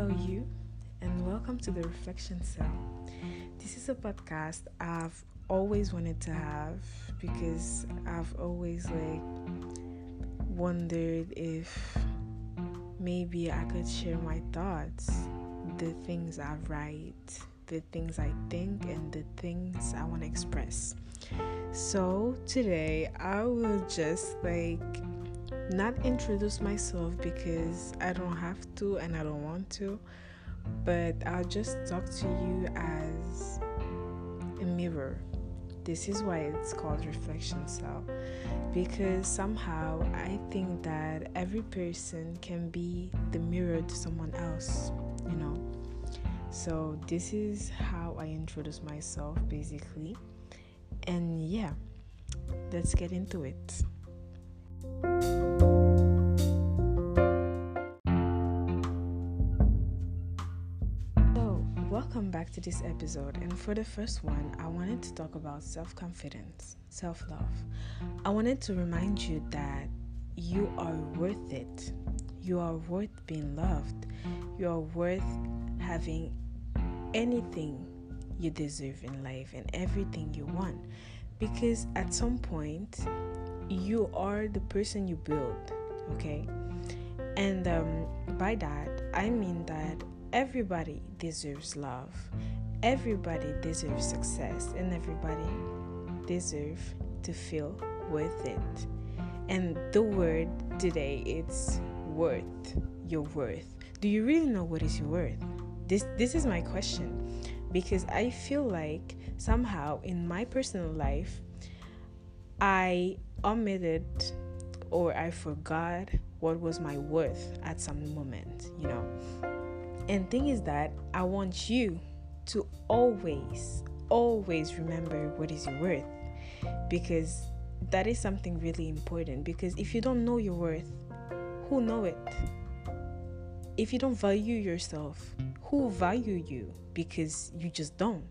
Mm-hmm. and welcome to the Reflection Cell. This is a podcast I've always wanted to have because I've always like wondered if maybe I could share my thoughts, the things I write, the things I think, and the things I want to express. So today I will just like not introduce myself because I don't have to and I don't want to, but I'll just talk to you as a mirror. This is why it's called reflection cell because somehow I think that every person can be the mirror to someone else, you know. So, this is how I introduce myself basically. And yeah, let's get into it. So, welcome back to this episode. And for the first one, I wanted to talk about self confidence, self love. I wanted to remind you that you are worth it. You are worth being loved. You are worth having anything you deserve in life and everything you want. Because at some point, you are the person you build, okay? And um, by that, I mean that everybody deserves love, everybody deserves success, and everybody deserves to feel worth it. And the word today it's worth. Your worth. Do you really know what is your worth? This this is my question because I feel like somehow in my personal life I omitted or I forgot what was my worth at some moment, you know. And thing is that I want you to always, always remember what is your worth because that is something really important. Because if you don't know your worth, who know it? If you don't value yourself, who value you? Because you just don't.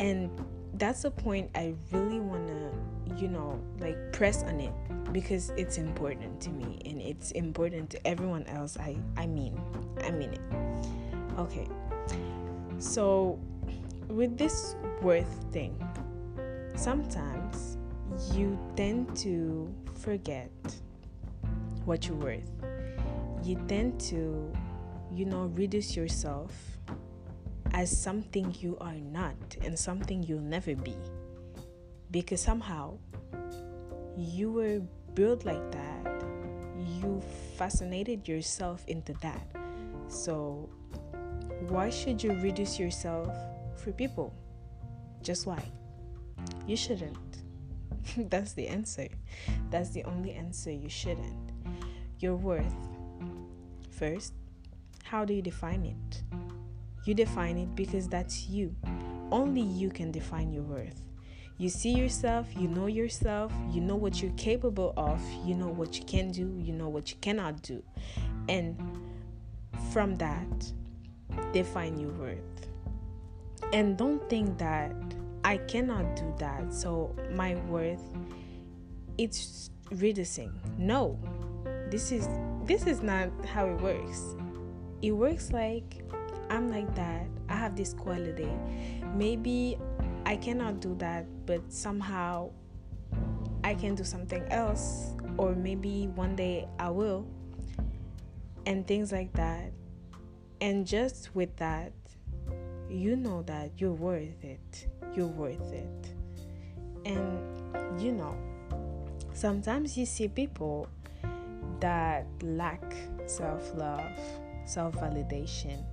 And that's a point I really wanna you know, like press on it because it's important to me and it's important to everyone else. I I mean, I mean it. Okay. So with this worth thing, sometimes you tend to forget what you're worth. You tend to, you know, reduce yourself as something you are not and something you'll never be because somehow you were built like that. You fascinated yourself into that. So, why should you reduce yourself for people? Just why? You shouldn't. That's the answer. That's the only answer you shouldn't. Your worth. First, how do you define it? You define it because that's you. Only you can define your worth. You see yourself, you know yourself, you know what you're capable of, you know what you can do, you know what you cannot do. And from that, define your worth. And don't think that I cannot do that, so my worth it's reducing. No. This is this is not how it works. It works like I'm like that. I have this quality. Maybe I cannot do that, but somehow I can do something else, or maybe one day I will, and things like that. And just with that, you know that you're worth it. You're worth it. And you know, sometimes you see people that lack self love, self validation,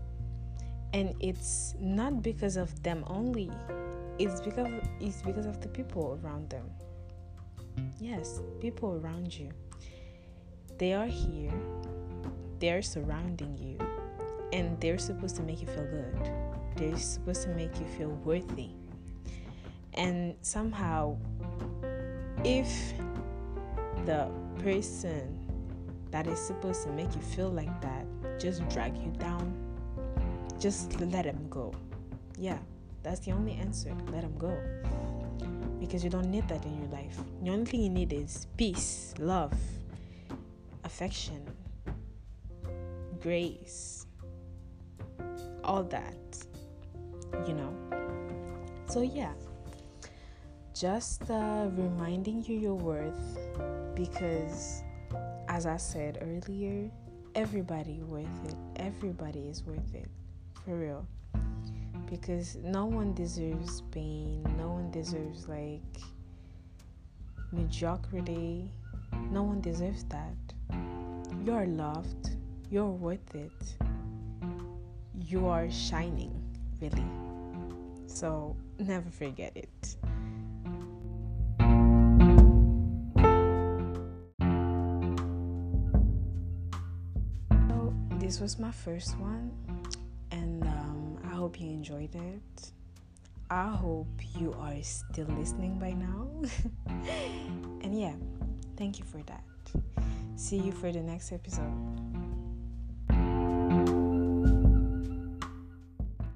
and it's not because of them only it's because it's because of the people around them. Yes people around you. They are here. They're surrounding you. And they're supposed to make you feel good. They're supposed to make you feel worthy. And somehow if the person that is supposed to make you feel like that just drag you down just let them go. Yeah that's the only answer. Let them go. Because you don't need that in your life. The only thing you need is peace, love, affection, grace, all that, you know. So, yeah, just uh, reminding you your worth because, as I said earlier, everybody worth it. Everybody is worth it, for real. Because no one deserves pain. No one deserves like mediocrity. No one deserves that. You're loved. You're worth it. You are shining, really. So never forget it. So this was my first one, hope you enjoyed it. I hope you are still listening by now. and yeah, thank you for that. See you for the next episode.